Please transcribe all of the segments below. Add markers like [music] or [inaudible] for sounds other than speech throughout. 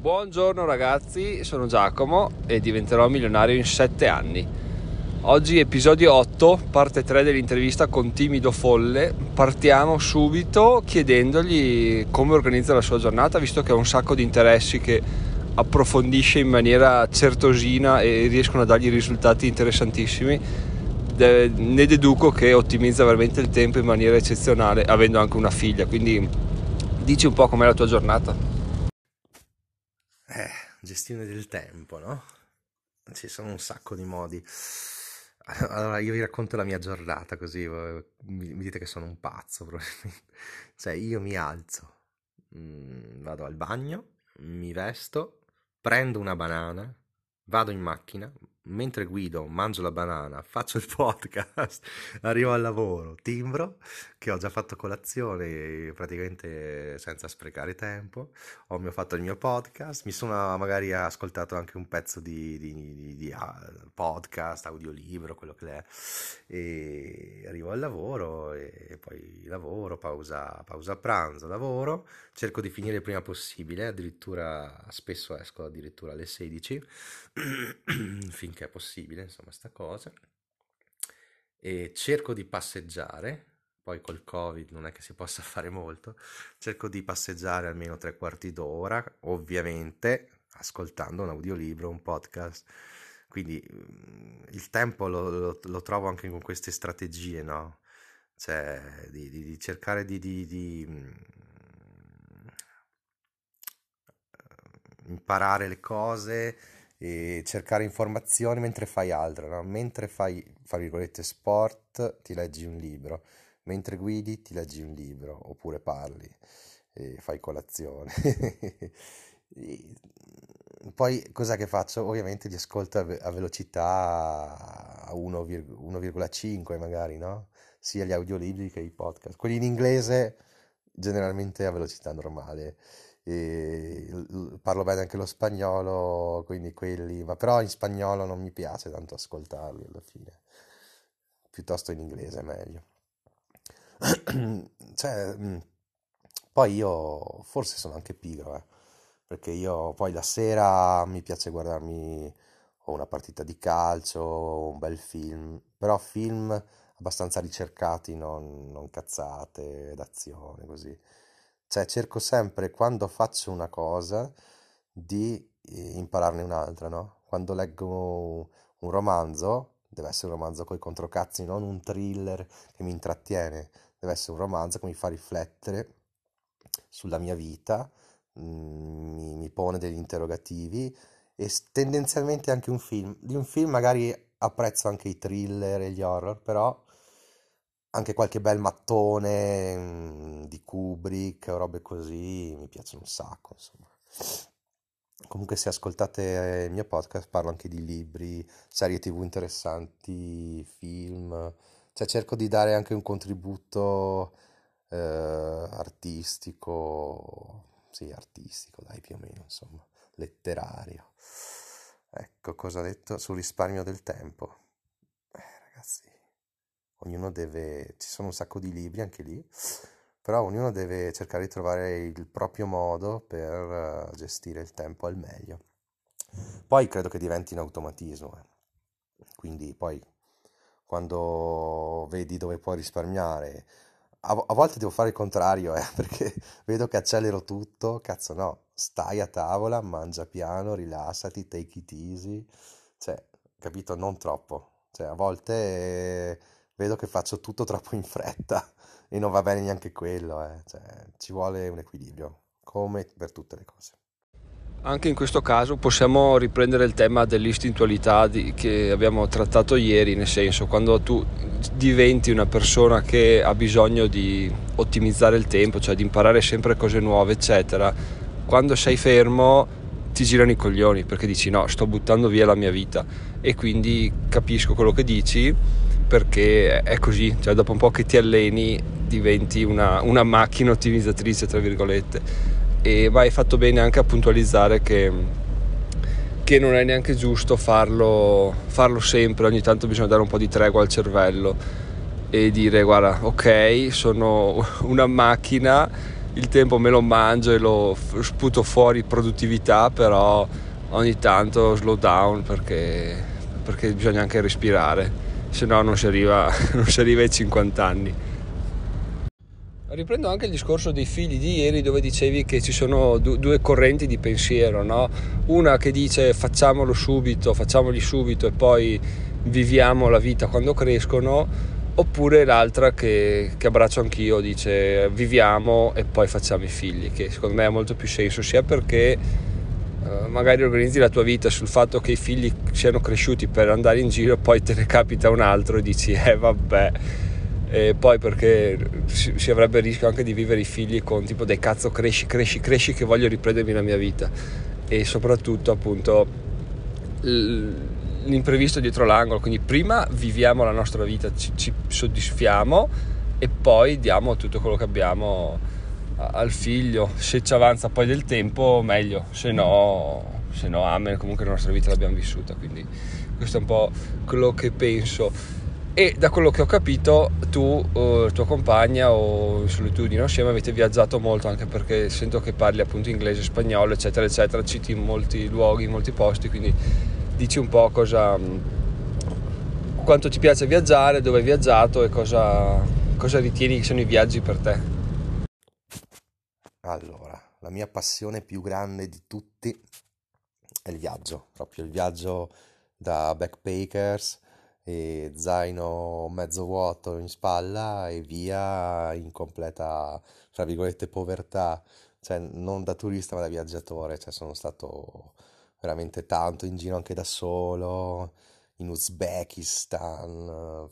Buongiorno ragazzi, sono Giacomo e diventerò milionario in 7 anni. Oggi episodio 8, parte 3 dell'intervista con Timido Folle. Partiamo subito chiedendogli come organizza la sua giornata, visto che ha un sacco di interessi che approfondisce in maniera certosina e riescono a dargli risultati interessantissimi. ne deduco che ottimizza veramente il tempo in maniera eccezionale, avendo anche una figlia. Quindi dici un po' com'è la tua giornata. Eh, gestione del tempo, no? Ci sono un sacco di modi. [laughs] Allora, io vi racconto la mia giornata così mi, dite che sono un pazzo, [laughs] probabilmente. Cioè, io mi alzo, mm, vado al bagno, mi vesto, prendo una banana, vado in macchina, mentre guido, mangio la banana, faccio il [laughs] podcast, arrivo al lavoro, timbro, che ho già fatto colazione praticamente senza sprecare tempo, ho fatto il mio podcast, mi sono magari ascoltato anche un pezzo di, di, di, di uh, podcast, audiolibro, quello che è, e arrivo al lavoro e poi lavoro, pausa, pausa pranzo, lavoro, cerco di finire il prima possibile, addirittura spesso esco addirittura alle 16, [clears throat] finché è possibile, insomma, sta cosa. E cerco di passeggiare, poi col Covid non è che si possa [laughs] fare molto, cerco di passeggiare almeno tre quarti d'ora, ovviamente ascoltando un audiolibro, un podcast. Quindi mm, il tempo lo, lo, lo trovo anche con queste strategie, no? Cioè, di, di, di cercare di, di mm, imparare le cose e cercare informazioni mentre fai altro, no? mentre fai, fra virgolette, sport ti leggi un libro, mentre guidi ti leggi un libro oppure parli e fai colazione. [laughs] poi cos'è che faccio? Ovviamente li ascolto a, a velocità a 1,5 magari, no? Sia gli audiolibri che i podcast. Quelli in inglese generalmente a velocità normale e parlo bene anche lo spagnolo, quindi quelli, ma però in spagnolo non mi piace tanto ascoltarli alla fine, piuttosto in inglese è meglio. [clears throat] cioè, poi io forse sono anche pigro, eh, perché io poi la sera mi piace guardarmi una partita di calcio un bel film, però film abbastanza ricercati, non, non cazzate d'azione così cioè cerco sempre quando faccio una cosa di eh, impararne un'altra, no? Quando leggo un romanzo, deve essere un romanzo con i controcazzi, non un thriller che mi intrattiene, deve essere un romanzo che mi fa riflettere sulla mia vita, mm, mi, mi pone degli interrogativi e tendenzialmente anche un film. Di un film magari apprezzo anche i thriller e gli horror, però anche qualche bel mattone mm, di Kubrick robe così mi piacciono un sacco, insomma. Comunque se ascoltate il mio podcast parlo anche di libri, serie tv interessanti, film, cioè cerco di dare anche un contributo eh, artistico, sì artistico dai più o meno, insomma, letterario. Ecco cosa ho detto sul risparmio del tempo. Eh, ragazzi, ognuno deve, ci sono un sacco di libri anche lì, però ognuno deve cercare di trovare il proprio modo per eh, gestire il tempo al meglio. Poi credo che diventi un automatismo, eh. quindi poi quando vedi dove puoi risparmiare, a, a volte devo fare il contrario, eh, [laughs] perché vedo che accelero tutto, cazzo no, stai a tavola, mangia piano, rilassati, take it easy, cioè, capito, non troppo, cioè a volte... Eh, vedo che faccio tutto troppo in fretta e non va bene neanche quello, eh. cioè, ci vuole un equilibrio, come per tutte le cose. Anche in questo caso possiamo riprendere il tema dell'istintualità di, che abbiamo trattato ieri, nel senso quando tu diventi una persona che ha bisogno di ottimizzare il tempo, cioè di imparare sempre cose nuove, eccetera, quando sei fermo ti girano i coglioni perché dici no, sto buttando via la mia vita e quindi capisco quello che dici perché è così, cioè dopo un po' che ti alleni diventi una, una macchina ottimizzatrice, tra virgolette, e vai fatto bene anche a puntualizzare che, che non è neanche giusto farlo, farlo sempre, ogni tanto bisogna dare un po' di tregua al cervello e dire guarda ok sono una macchina il tempo me lo mangio e lo sputo fuori produttività, però ogni tanto slow down perché, perché bisogna anche respirare, se no non si arriva, [laughs] non si arriva ai 50 anni. Riprendo anche il discorso dei figli di ieri dove dicevi che ci sono due correnti di pensiero, no? una che dice facciamolo subito, facciamoli subito e poi viviamo la vita quando crescono, oppure l'altra che, che abbraccio anch'io, dice viviamo e poi facciamo i figli, che secondo me ha molto più senso, sia perché magari organizzi la tua vita sul fatto che i figli siano cresciuti per andare in giro, poi te ne capita un altro e dici eh vabbè. E poi perché si, avrebbe il rischio anche di vivere i figli con tipo dei cazzo cresci, cresci, cresci che voglio riprendermi la mia vita. E soprattutto appunto l'imprevisto dietro l'angolo, quindi prima viviamo la nostra vita, ci, ci soddisfiamo e poi diamo tutto quello che abbiamo al figlio, se ci avanza poi del tempo meglio, se no, se no amen, comunque la nostra vita l'abbiamo vissuta, quindi questo è un po' quello che penso e da quello che ho capito tu o tua compagna o in solitudine assieme avete viaggiato molto anche perché sento che parli appunto inglese, spagnolo eccetera eccetera, citi in molti luoghi, in molti posti quindi dici un po' cosa quanto ti piace viaggiare, dove hai viaggiato e cosa, cosa ritieni che siano i viaggi per te. Allora, la mia passione più grande di tutti è il viaggio, proprio il viaggio da backpackers e zaino mezzo vuoto in spalla e via in completa, tra virgolette, povertà, cioè non da turista ma da viaggiatore, cioè sono stato veramente tanto in giro anche da solo, in Uzbekistan,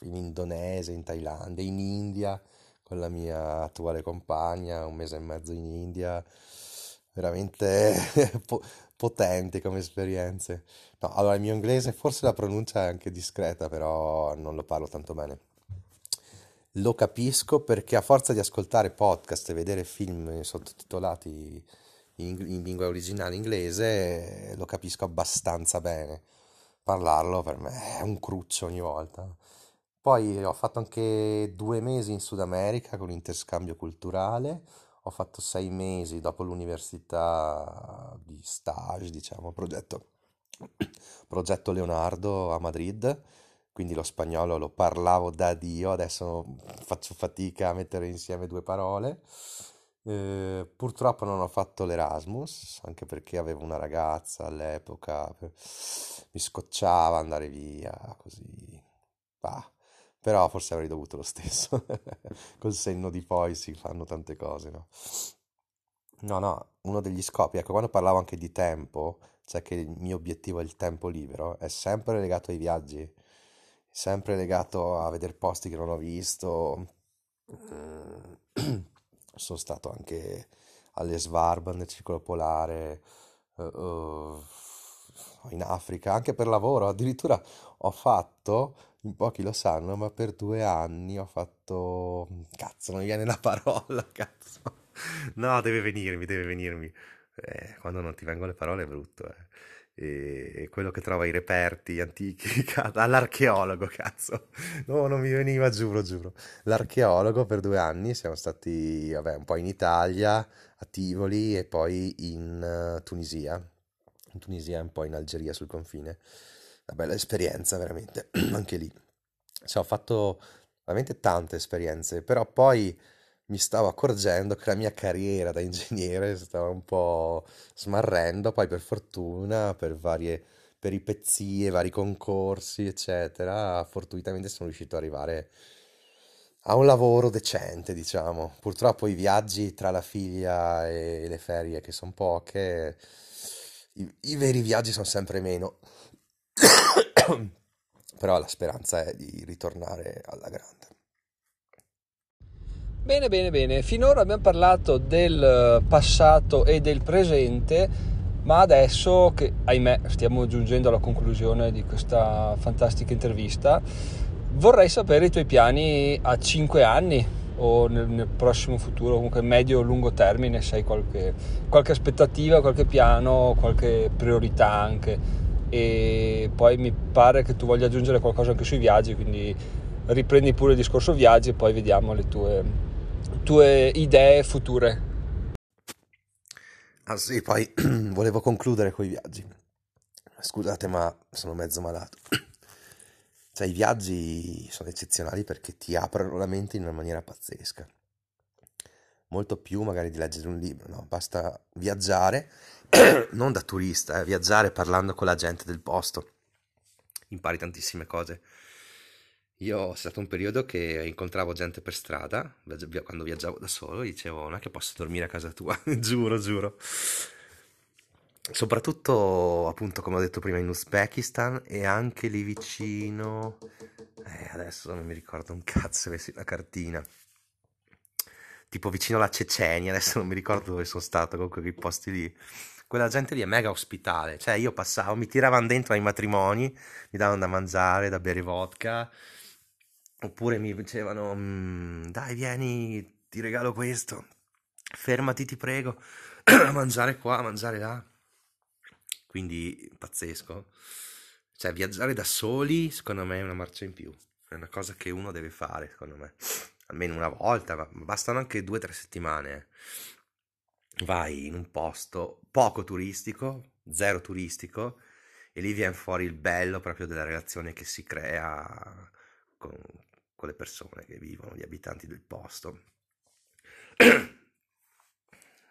in Indonesia, in Thailandia, in India con la mia attuale compagna, un mese e mezzo in India, veramente [laughs] potente come esperienze. No, allora il mio inglese forse la pronuncia è anche discreta, però non lo parlo tanto bene. Lo capisco perché a forza di ascoltare podcast e vedere film sottotitolati in, in lingua originale inglese, lo capisco abbastanza bene. Parlarlo per me è un cruccio ogni volta. Poi ho fatto anche due mesi in Sud America con interscambio culturale ho fatto sei mesi dopo l'università di stage, diciamo, progetto, progetto Leonardo a Madrid, quindi lo spagnolo lo parlavo da Dio, adesso faccio fatica a mettere insieme due parole. Eh, purtroppo non ho fatto l'Erasmus, anche perché avevo una ragazza all'epoca, mi scocciava andare via, così. Bah però forse avrei dovuto lo stesso. [laughs] Col senno di poi si fanno tante cose, no? No, no, uno degli scopi, ecco, quando parlavo anche di tempo, cioè che il mio obiettivo è il tempo libero, è sempre legato ai viaggi, sempre legato a vedere posti che non ho visto. [clears throat] Sono stato anche alle Svarban nel circolo polare, uh, uh, in Africa, anche per lavoro, addirittura ho fatto in pochi lo sanno, ma per due anni ho fatto... Cazzo, non viene la parola, [laughs] cazzo. No, deve venirmi, deve venirmi. Eh, quando non ti vengono le parole è brutto, eh. E quello che trova i reperti antichi, [laughs] all'archeologo, cazzo. No, non mi veniva, giuro, giuro. L'archeologo per due anni siamo stati, vabbè, un po' in Italia, a Tivoli e poi in uh, Tunisia. In Tunisia e un po' in Algeria sul confine una bella esperienza veramente, [clears throat] anche lì. Cioè, ho fatto veramente tante esperienze, però poi mi stavo accorgendo che la mia carriera da ingegnere stava un po' smarrendo, poi per fortuna, per varie peripezie, vari concorsi, eccetera, fortuitamente sono riuscito ad arrivare a un lavoro decente, diciamo. Purtroppo i viaggi tra la figlia e le ferie, che sono poche, i, i veri viaggi sono sempre meno. [coughs] Però la speranza è di ritornare alla grande. Bene, bene, bene. Finora abbiamo parlato del passato e del presente, ma adesso che, ahimè, stiamo giungendo alla conclusione di questa fantastica intervista, vorrei sapere i tuoi piani a 5 anni o nel, nel prossimo futuro, comunque medio o lungo termine, se hai qualche, qualche aspettativa, qualche piano, qualche priorità anche e poi mi pare che tu voglia aggiungere qualcosa anche sui viaggi, quindi riprendi pure il discorso viaggi e poi vediamo le tue, tue idee future. Ah sì, poi [clears throat] volevo concludere con i viaggi. Scusate, ma sono mezzo malato. [clears throat] Cioè, i viaggi sono eccezionali perché ti aprono la mente in una maniera pazzesca. Molto più magari di leggere un libro, no? Basta viaggiare, [clears throat] non da turista, eh, viaggiare parlando con la gente del posto. Impari tantissime cose. Io è stato un periodo che incontravo gente per strada, quando viaggiavo da solo, dicevo, non è che posso dormire a casa tua, [laughs] giuro, giuro. Soprattutto, appunto, come ho detto prima, in Uzbekistan e anche lì vicino... Eh, adesso non mi ricordo un cazzo, avessi la cartina. Tipo vicino alla Cecenia, adesso non mi ricordo dove sono stato, comunque quei posti lì quella gente lì è mega ospitale, cioè io passavo, mi tiravano dentro ai matrimoni, mi davano da mangiare, da bere vodka, Oppure mi dicevano, mm, dai vieni, ti regalo questo, fermati ti prego, [clears throat] a mangiare qua, a mangiare là. Quindi pazzesco. Cioè viaggiare da soli secondo me è una marcia in più, è una cosa che uno deve fare secondo me, almeno una volta, ma bastano anche due o tre settimane. Eh. Vai in un posto poco turistico, zero turistico, e lì viene fuori il bello proprio della relazione che si crea con, con le persone che vivono, gli abitanti del posto. [clears throat]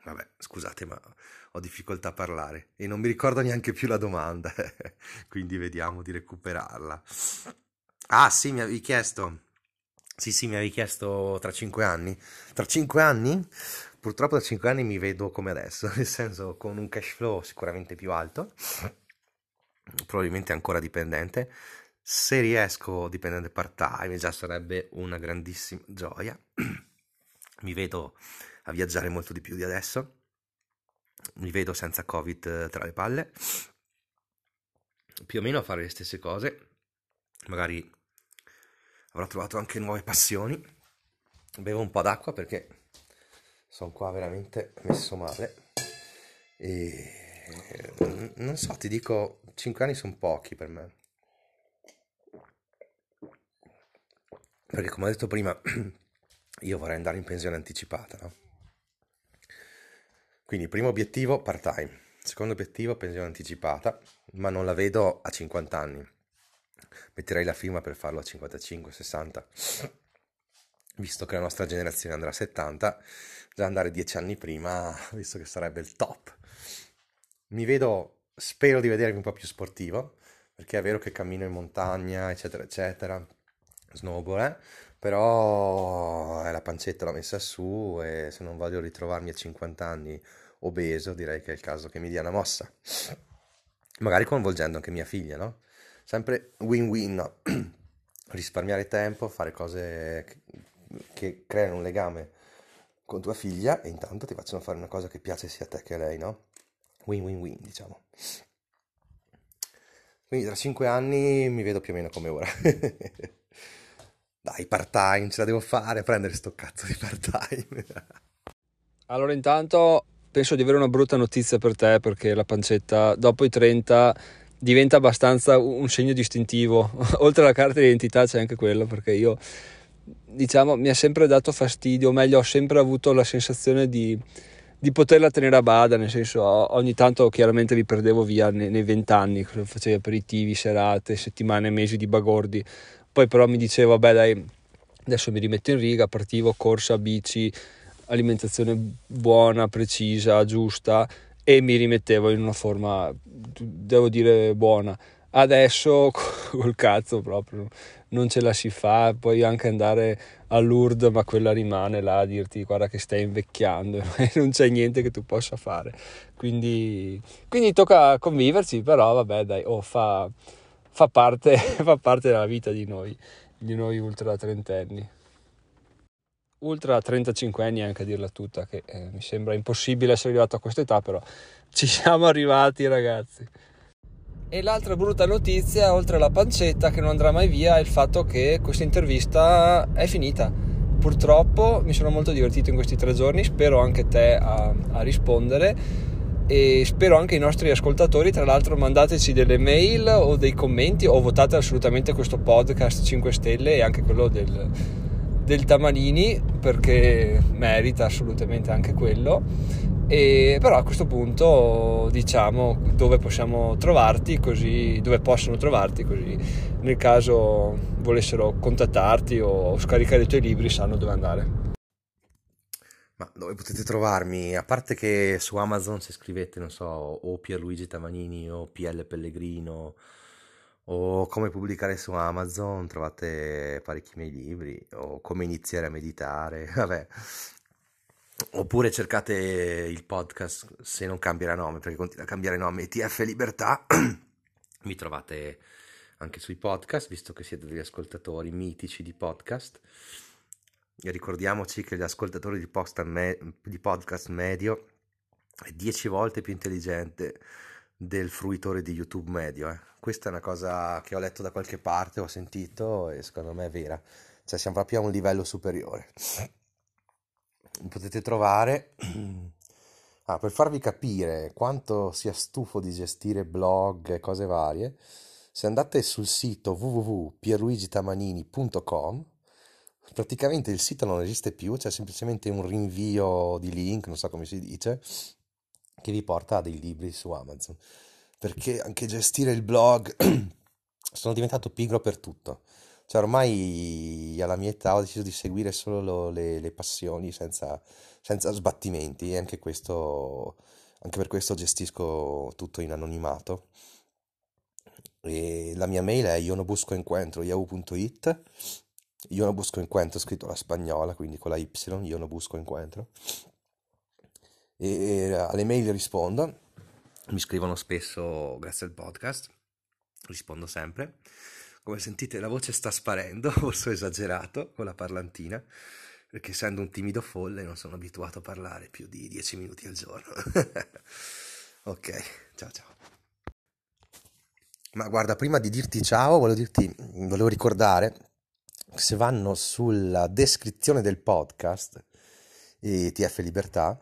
Vabbè, scusate, ma ho difficoltà a parlare e non mi ricordo neanche più la domanda, [laughs] quindi vediamo di recuperarla. Ah, sì, mi avevi chiesto. Sì, sì, mi avevi chiesto tra cinque anni. Tra cinque anni? Purtroppo tra cinque anni mi vedo come adesso, [laughs] nel senso con un cash flow sicuramente più alto, probabilmente ancora dipendente, se riesco dipendente part time già sarebbe una grandissima gioia. [clears throat] Mi vedo a viaggiare molto di più di adesso. Mi vedo senza Covid eh, tra le palle. Più o meno a fare le stesse cose. Magari avrò trovato anche nuove passioni. Bevo un po' d'acqua perché sono qua veramente messo male. E non so, ti dico, 5 anni sono pochi per me. Perché come ho detto prima, [clears throat] io vorrei andare in pensione anticipata, no? Quindi primo obiettivo part-time, secondo obiettivo pensione anticipata, ma non la vedo a 50 anni. Metterei la firma per farlo a 55, 60. Visto che la nostra generazione andrà a 70, già andare 10 anni prima, visto che sarebbe il top. Mi vedo, spero di vedermi un po' più sportivo, perché è vero che cammino in montagna, eccetera, eccetera, snowboard, eh? Però è la pancetta l'ho messa su e se non voglio ritrovarmi a 50 anni obeso direi che è il caso che mi dia una mossa. Magari coinvolgendo anche mia figlia, no? Sempre win-win, no? [clears throat] risparmiare tempo, fare cose che, che creano un legame con tua figlia e intanto ti facciano fare una cosa che piace sia a te che a lei, no? Win-win-win, diciamo. Quindi tra 5 anni mi vedo più o meno come ora. [laughs] Dai, part time, ce la devo fare, prendere sto cazzo di part time. [laughs] allora, intanto penso di avere una brutta notizia per te perché la pancetta dopo i 30 diventa abbastanza un segno distintivo. [laughs] Oltre alla carta d'identità c'è anche quello perché io, diciamo, mi ha sempre dato fastidio, o meglio, ho sempre avuto la sensazione di, di poterla tenere a bada, nel senso ogni tanto chiaramente vi perdevo via nei vent'anni, facevi aperitivi, serate, settimane, mesi di bagordi poi però mi dicevo, vabbè dai, adesso mi rimetto in riga, partivo, corsa, bici, alimentazione buona, precisa, giusta e mi rimettevo in una forma, devo dire, buona. Adesso [laughs] col cazzo proprio non ce la si fa, puoi anche andare all'URD, ma quella rimane là a dirti guarda che stai invecchiando [laughs] e non c'è niente che tu possa fare. Quindi, quindi tocca conviverci, però vabbè dai, oh, fa, fa parte, [laughs] fa parte della vita di noi, di noi ultra trentenni. Ultra 35 anni anche a dirla tutta, che eh, mi sembra impossibile essere arrivato a questa età, però [laughs] ci siamo arrivati ragazzi. E l'altra brutta notizia, oltre alla pancetta che non andrà mai via, è il fatto che questa intervista è finita. Purtroppo mi sono molto divertito in questi tre giorni, spero anche te a, a rispondere e spero anche i nostri ascoltatori tra l'altro mandateci delle mail o dei commenti o votate assolutamente questo podcast 5 stelle e anche quello del, del Tamanini perché merita assolutamente anche quello. E però a questo punto diciamo dove possiamo trovarti così dove possono trovarti così nel caso volessero contattarti o scaricare i tuoi libri sanno dove andare ma dove potete trovarmi? A parte che su Amazon se scrivete, non so, o Pierluigi Tamanini o PL Pellegrino o come pubblicare su Amazon, trovate parecchi miei libri o come iniziare a meditare, [laughs] vabbè. Oppure cercate il podcast se non cambierà nome, perché continua a cambiare nome, ETF Libertà. [clears throat] Mi trovate anche sui podcast, visto che siete degli ascoltatori mitici di podcast. Ricordiamoci che l'ascoltatore di, me- di podcast medio è 10 volte più intelligente del fruitore di YouTube medio. Eh. Questa è una cosa che ho letto da qualche parte, ho sentito e secondo me è vera. Cioè siamo proprio a un livello superiore potete trovare [clears throat] ah, per farvi capire quanto sia stufo di gestire blog e cose varie se andate sul sito www.pierluigitamanini.com praticamente il sito non esiste più c'è semplicemente un rinvio di link non so come si dice che vi porta a dei libri su Amazon. Perché anche gestire il blog [clears throat] sono diventato pigro per tutto. Cioè, ormai alla mia età ho deciso di seguire solo lo- le, le passioni senza, senza sbattimenti e anche questo, anche per questo gestisco tutto in anonimato. E la mia mail è ionobuscoencuentro yahoo.it ionobuscoencuentro scritto alla spagnola, quindi con la Y, ionobuscoencuentro. E alle mail rispondo, mi scrivono spesso grazie al podcast, rispondo sempre. Come sentite la voce sta sparendo, [laughs] forse ho esagerato con la parlantina, perché essendo un timido folle non sono abituato a parlare più di 10 minuti al giorno. [laughs] ok, ciao ciao. Ma guarda, prima di dirti ciao, volevo, dirti, volevo ricordare se vanno sulla descrizione del podcast ETF Libertà,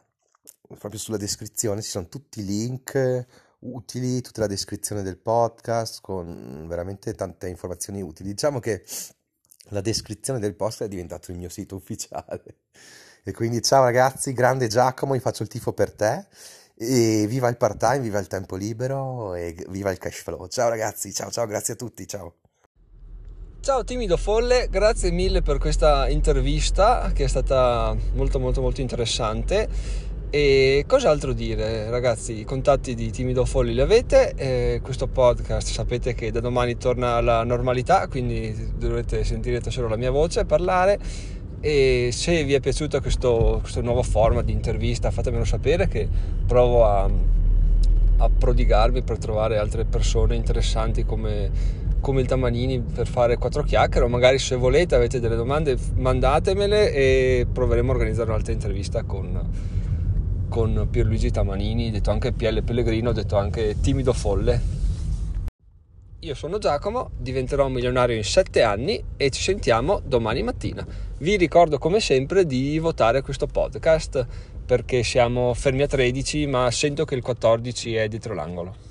proprio sulla descrizione ci sono tutti i link utili, tutta la descrizione del podcast con veramente tante informazioni utili. Diciamo che la descrizione del post è diventato il mio sito ufficiale. E quindi ciao ragazzi, grande Giacomo, vi faccio il tifo per te. E viva il part time, viva il tempo libero e viva il cash flow. Ciao ragazzi, ciao ciao, grazie a tutti, ciao. Ciao timido folle, grazie mille per questa intervista che è stata molto molto molto interessante e cos'altro dire, ragazzi? I contatti di Timido Folli li avete. Eh, questo podcast sapete che da domani torna alla normalità, quindi dovrete sentirete solo la mia voce parlare. E se vi è piaciuta questo, questo nuovo format di intervista, fatemelo sapere che provo a, a prodigarmi per trovare altre persone interessanti come, come il Tamanini per fare quattro chiacchiere o magari se volete avete delle domande mandatemele e proveremo a organizzare un'altra intervista con con Pierluigi Tamanini, detto anche PL Pellegrino, detto anche Timido Folle. Io sono Giacomo, diventerò milionario in 7 anni e ci sentiamo domani mattina. Vi ricordo come sempre di votare questo podcast perché siamo fermi a 13 ma sento che il 14 è dietro l'angolo.